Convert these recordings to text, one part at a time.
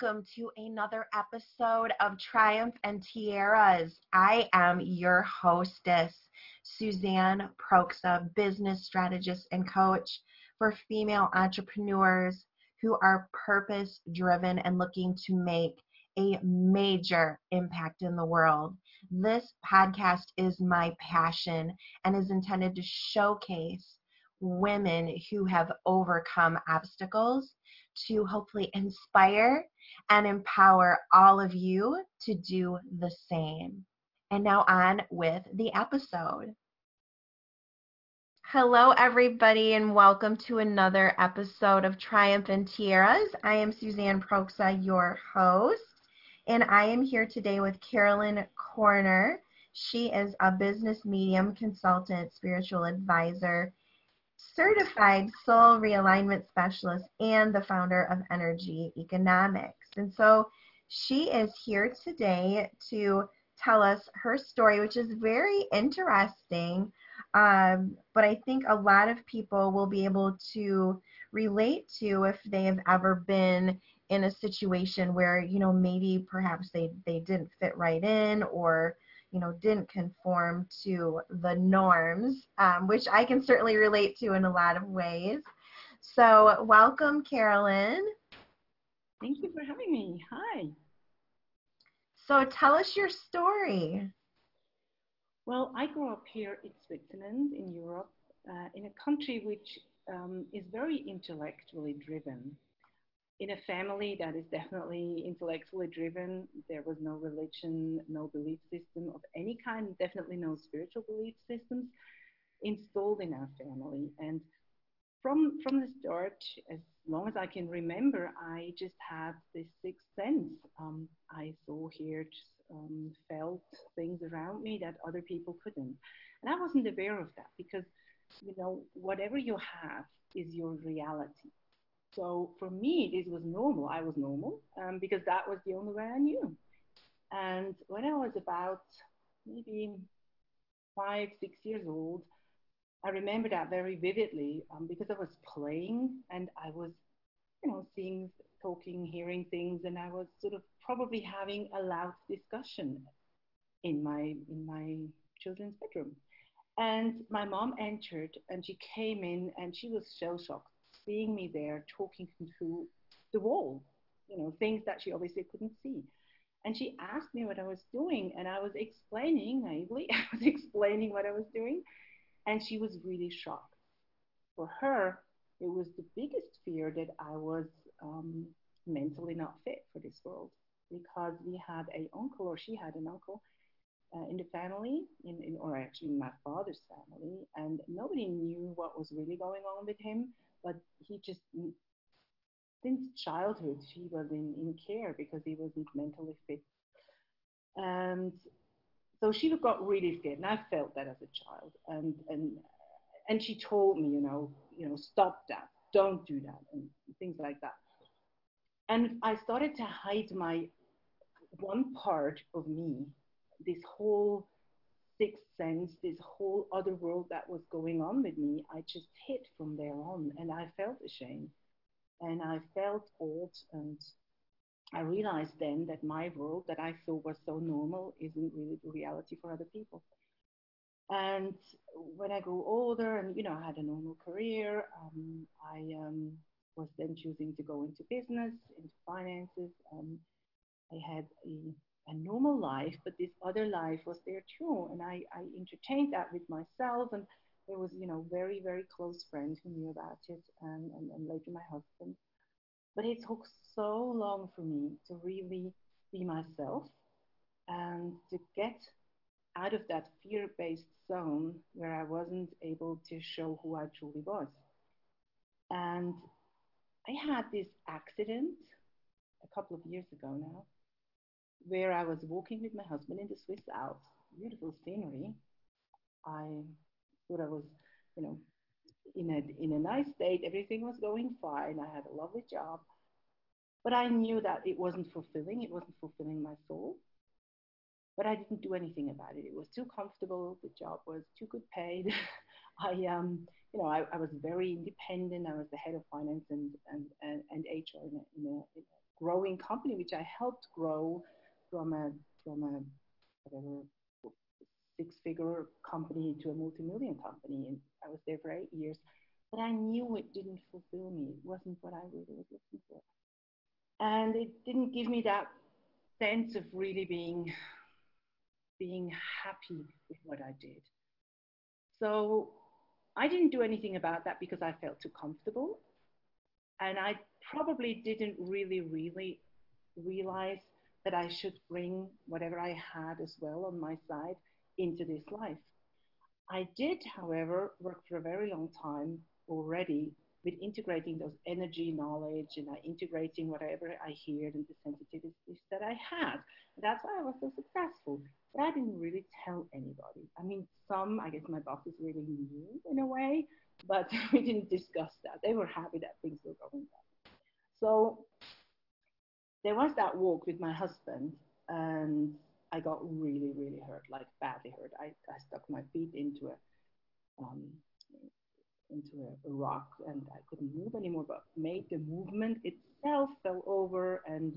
welcome to another episode of Triumph and Tiaras. I am your hostess, Suzanne Proksa, business strategist and coach for female entrepreneurs who are purpose driven and looking to make a major impact in the world. This podcast is my passion and is intended to showcase women who have overcome obstacles to hopefully inspire and empower all of you to do the same. And now on with the episode. Hello, everybody, and welcome to another episode of Triumph and Tiaras. I am Suzanne Proksa, your host, and I am here today with Carollyne Corner. She is a business medium, consultant, spiritual advisor, certified soul realignment specialist and the founder of Energy Economics. And so she is here today to tell us her story, which is very interesting. Um, but I think a lot of people will be able to relate to if they have ever been in a situation where, you know, maybe perhaps they, they didn't fit right in or you know, didn't conform to the norms, um, which I can certainly relate to in a lot of ways. So, welcome, Carollyne. Thank you for having me. Hi. So, tell us your story. Well, I grew up here in Switzerland, in Europe, uh, in a country which um, is very intellectually driven in a family that is definitely intellectually driven, there was no religion, no belief system of any kind, definitely no spiritual belief systems installed in our family. And from from the start, as long as I can remember, I just had this sixth sense. Um, I saw, heard, um, felt things around me that other people couldn't, and I wasn't aware of that because you know whatever you have is your reality so for me, this was normal. I was normal um, because that was the only way I knew. And when I was about maybe five, six years old, I remember that very vividly um, because I was playing and I was, you know, seeing, talking, hearing things, and I was sort of probably having a loud discussion in my in my children's bedroom. And my mom entered and she came in and she was shell shocked seeing me there talking to the wall, you know, things that she obviously couldn't see. And she asked me what I was doing, and I was explaining naively, I was explaining what I was doing, and she was really shocked. For her, it was the biggest fear that I was um, mentally not fit for this world because we had a uncle, or she had an uncle, uh, in the family, in, in, or actually in my father's family, and nobody knew what was really going on with him but he just since childhood he was in, in care because he wasn't mentally fit. And so she got really scared and i felt that as a child. And and and she told me you know you know stop that. Don't do that and things like that. And i started to hide my one part of me this whole sixth sense, this whole other world that was going on with me, I just hid from there on. And I felt ashamed. And I felt old. And I realized then that my world that I thought was so normal isn't really the reality for other people. And when I grew older and, you know, I had a normal career, um, I um, was then choosing to go into business, into finances. Um, I had a a normal life, but this other life was there too. And I, I entertained that with myself. And there was, you know, very, very close friend who knew about it and, and, and later my husband. But it took so long for me to really be myself and to get out of that fear based zone where I wasn't able to show who I truly was. And I had this accident a couple of years ago now where I was walking with my husband in the Swiss Alps, beautiful scenery. I thought I was, you know, in a, in a nice state, everything was going fine. I had a lovely job. But I knew that it wasn't fulfilling, it wasn't fulfilling my soul. But I didn't do anything about it. It was too comfortable, the job was too good paid. I, um, you know, I, I was very independent. I was the head of finance and, and, and, and HR in a, in, a, in a growing company, which I helped grow from a from a whatever six figure company to a multi million company. And I was there for eight years. But I knew it didn't fulfill me. It wasn't what I really was looking for. And it didn't give me that sense of really being being happy with what I did. So I didn't do anything about that because I felt too comfortable. And I probably didn't really, really realize that I should bring whatever I had as well on my side into this life. I did, however, work for a very long time already with integrating those energy knowledge and uh, integrating whatever I heard and the sensitivities that I had. That's why I was so successful. But I didn't really tell anybody. I mean, some, I guess my bosses really knew in a way, but we didn't discuss that. They were happy that things were going well. So there was that walk with my husband, and I got really, really hurt, like badly hurt. I, I stuck my feet into a um, into a, rock and I couldn't move anymore, but made the movement itself fell over and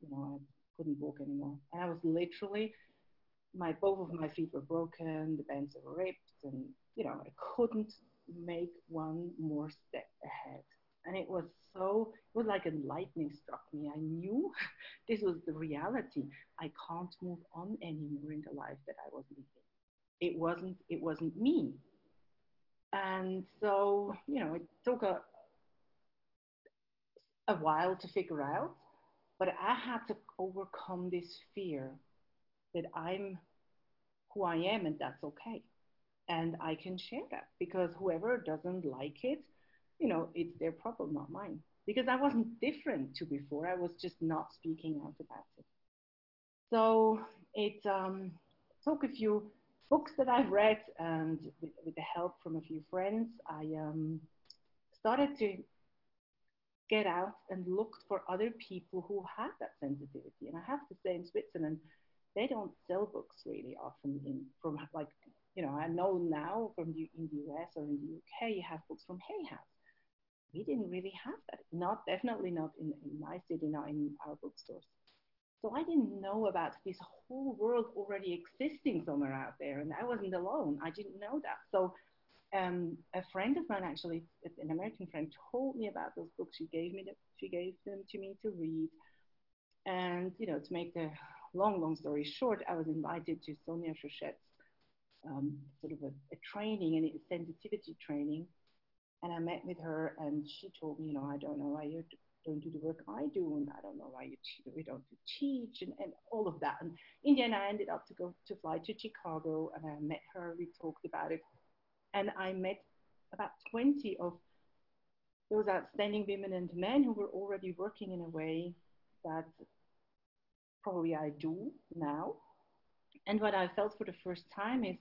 you know I couldn't walk anymore. And I was literally my both of my feet were broken, the bands were ripped, and you know I couldn't make one more step ahead. And it was so it was like a lightning struck me. I knew this was the reality. I can't move on anymore in the life that I was living. It wasn't it wasn't me and so, you know, it took a, a while to figure out, but I had to overcome this fear that I'm who I am and that's okay. And I can share that because whoever doesn't like it, you know, it's their problem, not mine. Because I wasn't different to before, I was just not speaking out about it. So it um, took a few books that I've read and with, with the help from a few friends, I um, started to get out and looked for other people who had that sensitivity. And I have to say, in Switzerland, they don't sell books really often in from like you know I know now from the, in the US or in the UK you have books from Hay House. We didn't really have that. Not definitely not in, in my city, not in our bookstores. So I didn't know about this whole world already existing somewhere out there, and I wasn't alone. I didn't know that. So um, a friend of mine, actually, an American friend, told me about those books. She gave me the, she gave them to me to read, and you know, to make the long, long story short, I was invited to Sonia Choquette's um, sort of a, a training and a sensitivity training, and I met with her, and she told me, you know, I don't know why you're don't do the work I do, and I don't know why you we don't teach, and, and all of that. And in the end, I ended up to go to fly to Chicago, and I met her. We talked about it, and I met about 20 of those outstanding women and men who were already working in a way that probably I do now. And what I felt for the first time is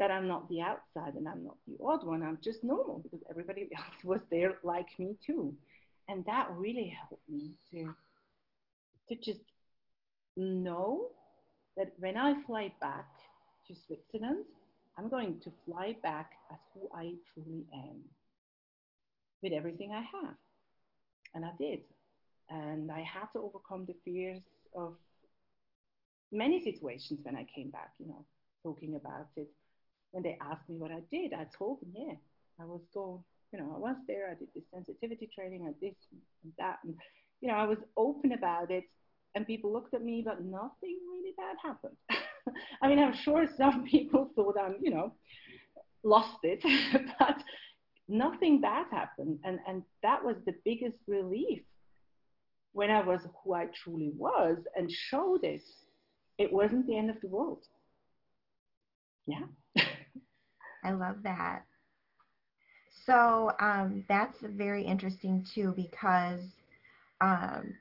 that I'm not the outside and I'm not the odd one. I'm just normal because everybody else was there like me too and that really helped me to to just know that when I fly back to Switzerland, I'm going to fly back as who I truly am with everything I have. And I did. And I had to overcome the fears of many situations when I came back, you know, talking about it. When they asked me what I did, I told them, yeah, I was going you know, I was there, I did this sensitivity training, I this and that. And, you know, I was open about it and people looked at me, but nothing really bad happened. I mean, I'm sure some people thought I'm, you know, lost it, but nothing bad happened. And, and that was the biggest relief when I was who I truly was and showed it. It wasn't the end of the world. Yeah. I love that. So um, that's very interesting too because, um,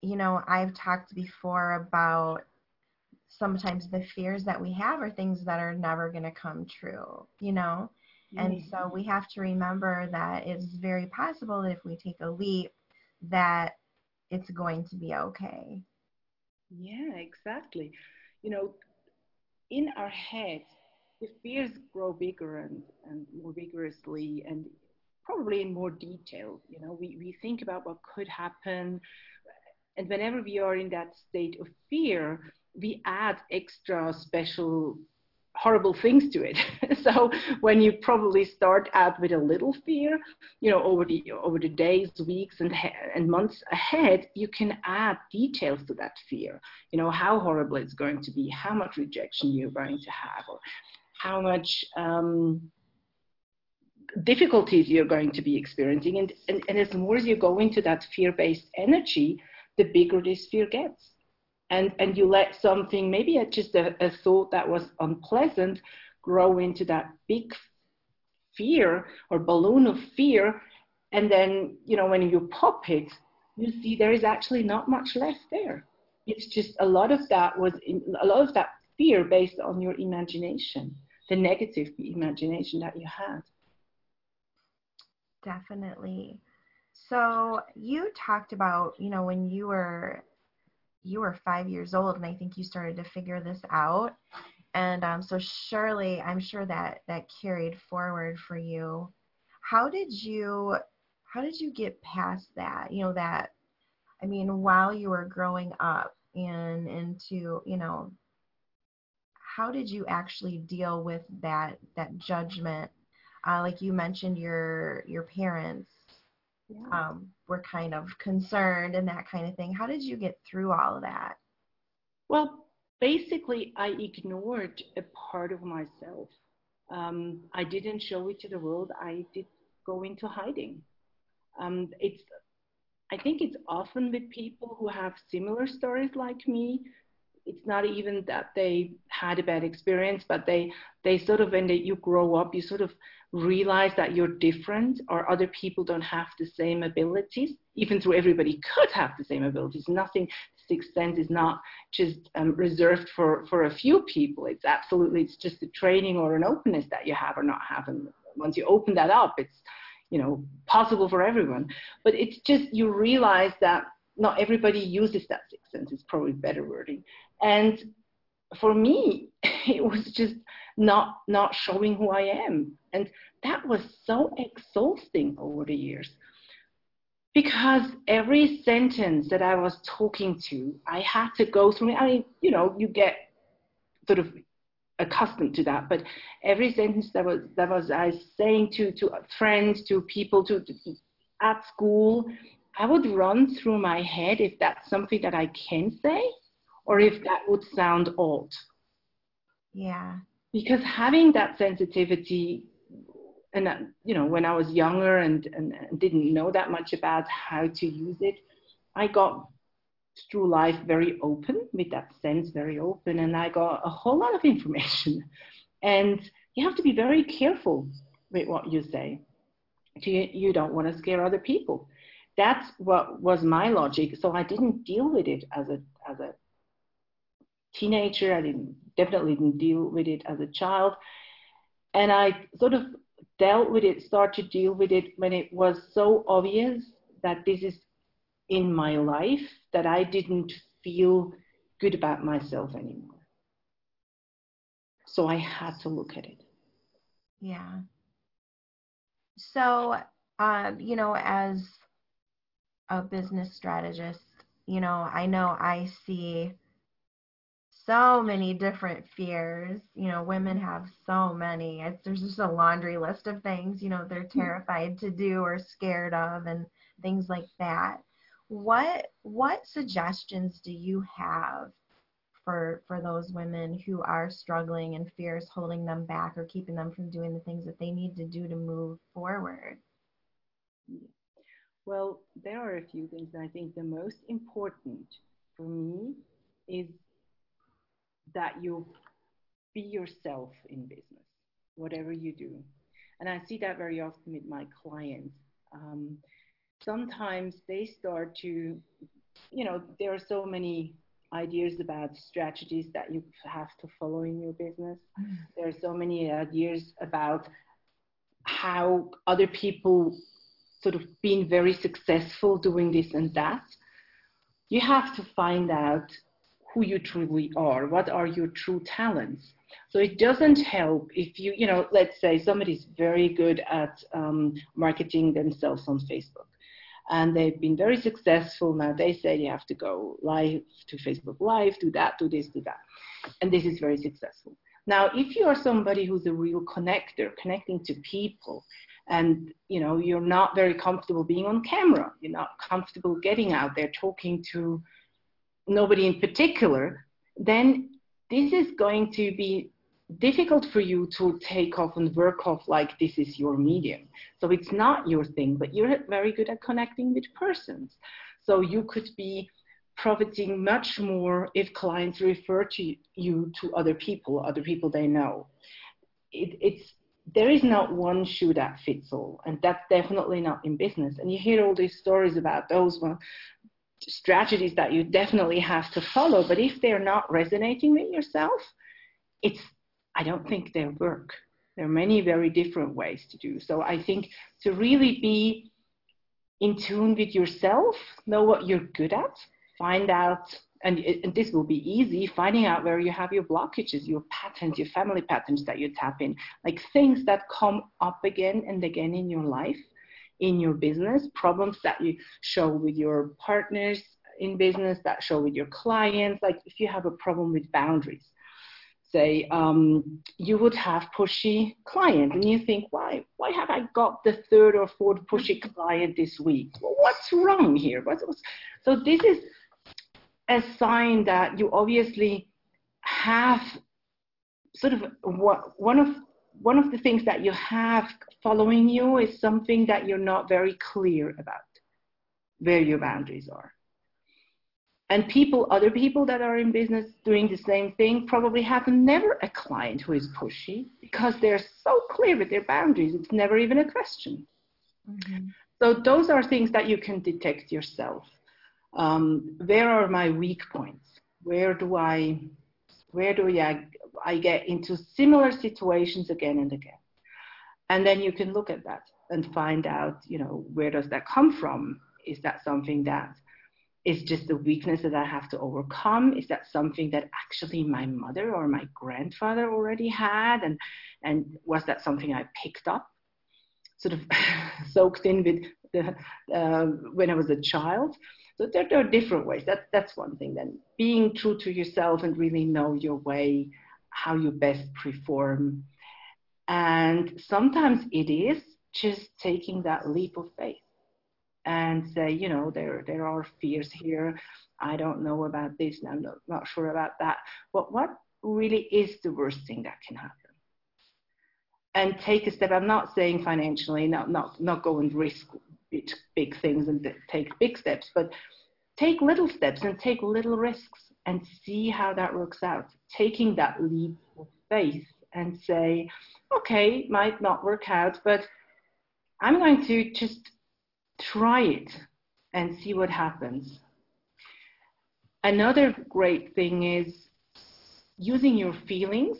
you know, I've talked before about sometimes the fears that we have are things that are never going to come true, you know? And mm-hmm. so we have to remember that it's very possible that if we take a leap, that it's going to be okay. Yeah, exactly. You know, in our head, the fears grow bigger and, and more vigorously and probably in more detail. You know, we, we think about what could happen. And whenever we are in that state of fear, we add extra special horrible things to it. so when you probably start out with a little fear, you know, over the over the days, weeks, and and months ahead, you can add details to that fear. You know how horrible it's going to be, how much rejection you're going to have, or how much um, difficulties you're going to be experiencing. And, and, and as more as you go into that fear-based energy, the bigger this fear gets and and you let something maybe just a, a thought that was unpleasant grow into that big fear or balloon of fear. And then you know when you pop it you see there is actually not much left there. It's just a lot of that was in, a lot of that fear based on your imagination the negative imagination that you had. Definitely. So you talked about you know when you were you were five years old and I think you started to figure this out. And um, so surely I'm sure that that carried forward for you. How did you how did you get past that? You know, that I mean, while you were growing up and into, you know, how did you actually deal with that that judgment? Uh, like you mentioned your your parents yeah. um, were kind of concerned and that kind of thing. How did you get through all of that? Well, basically, I ignored a part of myself. Um, I didn't show it to the world. I did go into hiding. Um, it's, I think it's often with people who have similar stories like me. It's not even that they had a bad experience, but they they sort of when they, you grow up, you sort of realize that you're different or other people don't have the same abilities, even though everybody could have the same abilities. Nothing, sixth sense is not just um, reserved for, for a few people. It's absolutely, it's just a training or an openness that you have or not have. And once you open that up, it's, you know, possible for everyone. But it's just, you realize that not everybody uses that sixth sense, it's probably better wording. And for me, it was just not not showing who I am. And that was so exhausting over the years. Because every sentence that I was talking to, I had to go through. I mean, you know, you get sort of accustomed to that. But every sentence that was that was I saying to to friends, to people, to, to at school, I would run through my head if that's something that I can say, or if that would sound odd. Yeah. Because having that sensitivity, and uh, you know, when I was younger and, and, and didn't know that much about how to use it, I got through life very open with that sense very open and i got a whole lot of information and you have to be very careful with what you say you, you don't want to scare other people that's what was my logic so i didn't deal with it as a as a teenager. I didn't definitely didn't deal with it as a child, and I sort of dealt with it, started to deal with it when it was so obvious that this is in my life that I didn't feel good about myself anymore. So I had to look at it. Yeah. So, um, you know, as a business strategist, you know, I know I see so many different fears. You know, women have so many. It's, there's just a laundry list of things, you know, they're hmm. terrified to do or scared of and things like that. What what suggestions do you have for for those women who are struggling and fears holding them back or keeping them from doing the things that they need to do to move forward? Well, there are a few things. I think the most important for me is that you be yourself in business, whatever you do. And I see that very often with my clients. Um, sometimes they start to, you know, there are so many ideas about strategies that you have to follow in your business. Mm. There are so many ideas about how other people sort of been very successful doing this and that. You have to find out who you truly are. What are your true talents? So it doesn't help if you, you know, let's say somebody's very good at um, marketing themselves on Facebook and they've been very successful. Now they say you have to go live to Facebook Live, do that, do this, do that. And this is very successful. Now, if you are somebody who's a real connector, connecting to people, and you know you're not very comfortable being on camera, you're not comfortable getting out there talking to nobody in particular, then this is going to be difficult for you to take off and work off like this is your medium. So it's not your thing, but you're very good at connecting with persons. So you could be profiting much more if clients refer to you to other people, other people they know. It, it's there is not one shoe that fits all, and that's definitely not in business. And you hear all these stories about those one strategies that you definitely have to follow, but if they're not resonating with yourself, it's I don't think they work. There are many very different ways to do. So I think to really be in tune with yourself, know what you're good at, find out, and, and, this will be easy, finding out where you have your blockages, your patterns, your family patterns that you tap in, like things that come up again and again in your life, in your business, problems that you show with your partners in business, that show with your clients, like if you have a problem with boundaries say um, you would have pushy clients and you think why why have i got the third or fourth pushy client this week? Well, what's wrong here? What's, what's, so this is a sign that you obviously have sort of what one of one of the things that you have following you is something that you're not very clear about where your boundaries are and people, other people that are in business doing the same thing probably have never a client who is pushy because they're so clear with their boundaries. It's never even a question. Mm-hmm. So those are things that you can detect yourself. Um, where are my weak points? Where do I, where do I, I get into similar situations again and again? And then you can look at that and find out, you know, where does that come from? Is that something that is just a weakness that I have to overcome? Is that something that actually my mother or my grandfather already had? And, and was that something I picked up, sort of soaked in with the, uh, when I was a child? So there, there, are different ways. That, that's one thing. Then being true to yourself and really know your way, how you best perform. And sometimes it is just taking that leap of faith and say, you know, there there are fears here. I don't know about this, and I'm not, not sure about that. But what really is the worst thing that can happen? And take a step. I'm not saying financially, not not not go and risk big things and take big steps, but take little steps and take little risks and see how that works out. Taking that leap of faith and say, okay, might not work out, but I'm going to just try it and see what happens. Another great thing is using your feelings.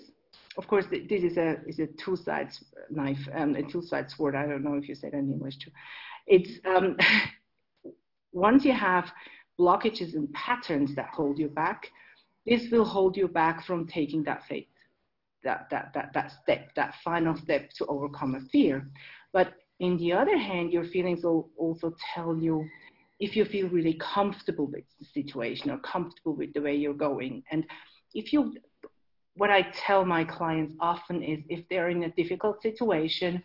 Of course, this is a is a two sides knife, um, a two sides sword. I don't know if you say that in English too. It's um, once you have blockages and patterns that hold you back, this will hold you back from taking that faith, that that that that step, that final step to overcome a fear. But in the other hand, your feelings will also tell you if you feel really comfortable with the situation or comfortable with the way you're going. And if you, what I tell my clients often is if they're in a difficult situation,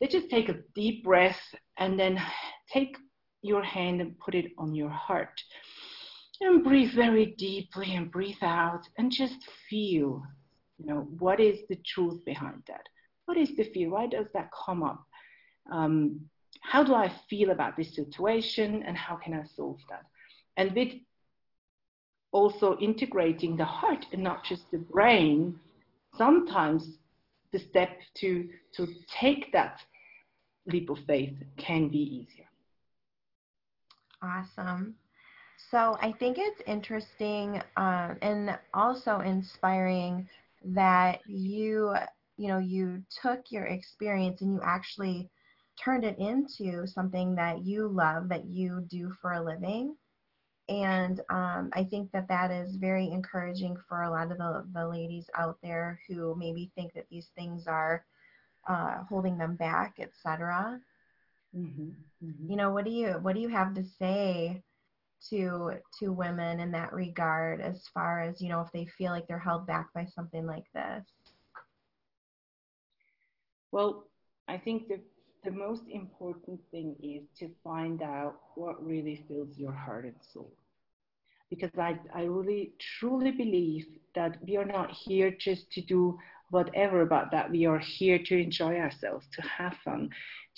they just take a deep breath and then take your hand and put it on your heart. And breathe very deeply and breathe out and just feel, you know, what is the truth behind that? What is the fear? Why does that come up? um, how do I feel about this situation and how can I solve that? And with also integrating the heart and not just the brain, sometimes the step to, to take that leap of faith can be easier. Awesome. So I think it's interesting uh, and also inspiring that you, you know, you took your experience and you actually turned it into something that you love, that you do for a living. And um, I think that that is very encouraging for a lot of the, the ladies out there who maybe think that these things are uh, holding them back, etc. Mm-hmm. Mm-hmm. You know, what do you what do you have to say to to women in that regard, as far as you know, if they feel like they're held back by something like this? Well, I think the the most important thing is to find out what really fills your heart and soul. Because I, I really truly believe that we are not here just to do whatever, about that we are here to enjoy ourselves, to have fun,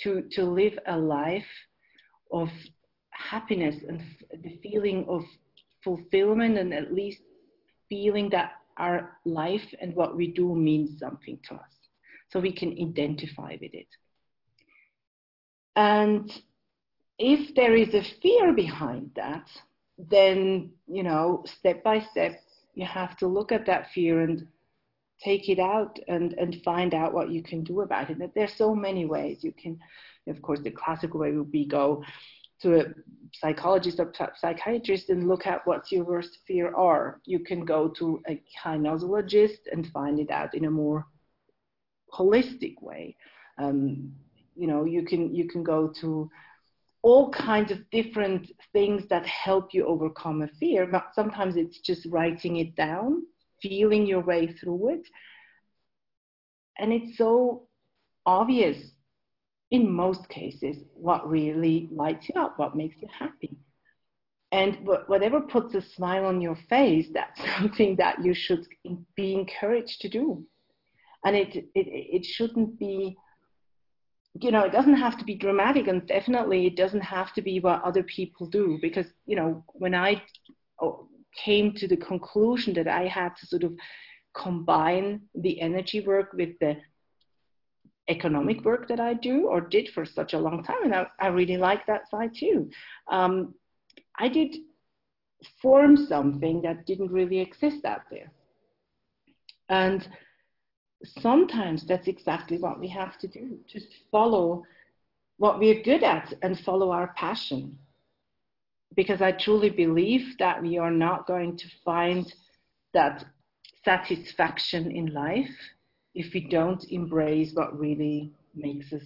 to, to live a life of happiness and the feeling of fulfillment and at least feeling that our life and what we do means something to us. So we can identify with it. And if there is a fear behind that, then, you know, step by step, you have to look at that fear and take it out and, and find out what you can do about it. There's so many ways you can, of course, the classical way would be go to a psychologist or psychiatrist and look at what your worst fear are. You can go to a kinesiologist and find it out in a more holistic way. Um, you know you can you can go to all kinds of different things that help you overcome a fear but sometimes it's just writing it down feeling your way through it and it's so obvious in most cases what really lights you up what makes you happy and whatever puts a smile on your face that's something that you should be encouraged to do and it it, it shouldn't be you know, it doesn't have to be dramatic, and definitely it doesn't have to be what other people do. Because, you know, when I oh, came to the conclusion that I had to sort of combine the energy work with the economic work that I do or did for such a long time, and I, I really like that side too. Um, I did form something that didn't really exist out there. And sometimes that's exactly what we have to do just follow what we're good at and follow our passion because i truly believe that we are not going to find that satisfaction in life if we don't embrace what really makes us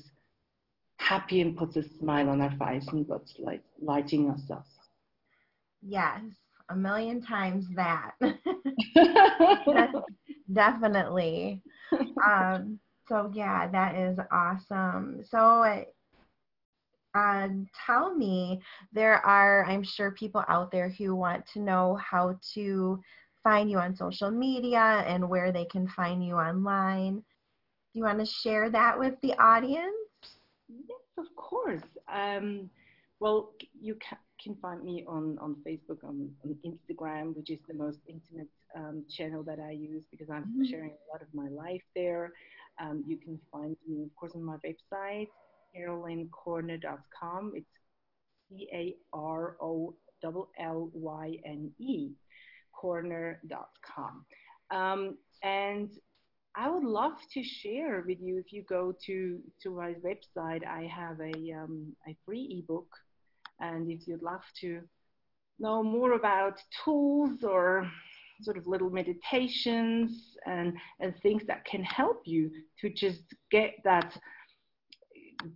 happy and puts a smile on our face and what's like lighting us up. Yes a million times that. Definitely. Um, so yeah, that is awesome. So uh, tell me, there are, I'm sure, people out there who want to know how to find you on social media and where they can find you online. Do you want to share that with the audience? Yes, of course. Um, well, you can, can find me on, on Facebook, on, on Instagram, which is the most intimate um, channel that I use because I'm mm-hmm. sharing a lot of my life there. Um, you can find me, of course, on my website, carollynecorner.com. It's C A R O L L Y N E, corner.com. Um, and I would love to share with you if you go to, to my website, I have a, um, a free ebook. And if you'd love to know more about tools or sort of little meditations and, and things that can help you to just get that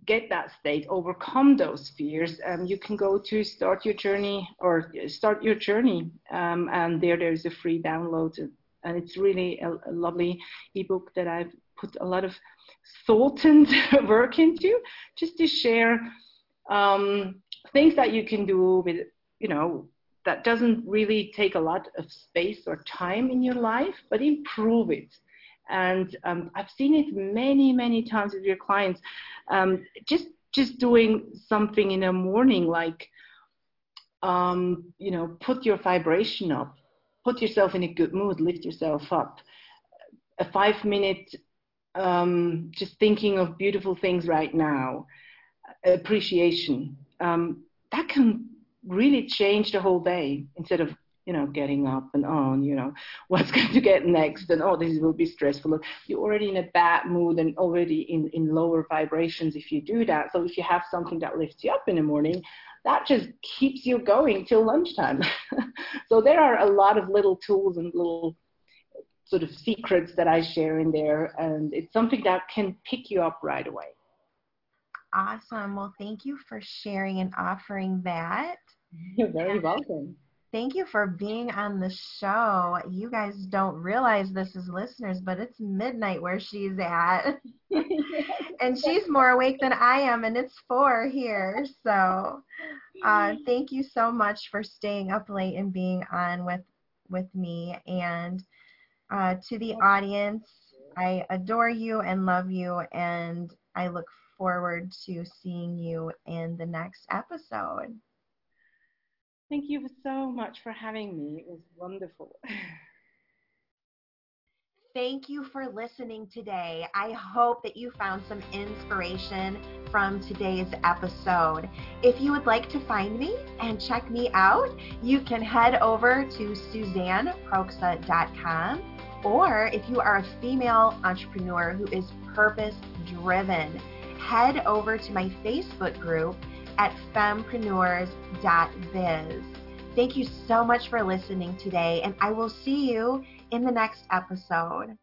get that state, overcome those fears, um, you can go to start your journey or start your journey, um, and there there's a free download, and it's really a, a, lovely ebook that I've put a lot of thought and work into, just to share um, things that you can do with, you know, that doesn't really take a lot of space or time in your life, but improve it. And um, I've seen it many, many times with your clients. Um, just just doing something in the morning, like um, you know, put your vibration up, put yourself in a good mood, lift yourself up. A five minute, um, just thinking of beautiful things right now, appreciation. Um, that can really change the whole day instead of you know getting up and on you know what's going to get next and oh this will be stressful you're already in a bad mood and already in in lower vibrations if you do that so if you have something that lifts you up in the morning that just keeps you going till lunchtime. so there are a lot of little tools and little sort of secrets that I share in there, and it's something that can pick you up right away. Awesome. Well, thank you for sharing and offering that. You're very welcome. Thank you for being on the show. You guys don't realize this as listeners, but it's midnight where she's at. and she's more awake than I am, and it's four here. So uh, thank you so much for staying up late and being on with with me. And uh, to the audience, I adore you and love you, and I look forward to seeing you in the next episode. Thank you so much for having me. It was wonderful. Thank you for listening today. I hope that you found some inspiration from today's episode. If you would like to find me and check me out, you can head over to suzanneproksa.com. Or if you are a female entrepreneur who is purpose driven, head over to my Facebook group at fempreneurs.biz. Thank you so much for listening today, and I will see you in the next episode.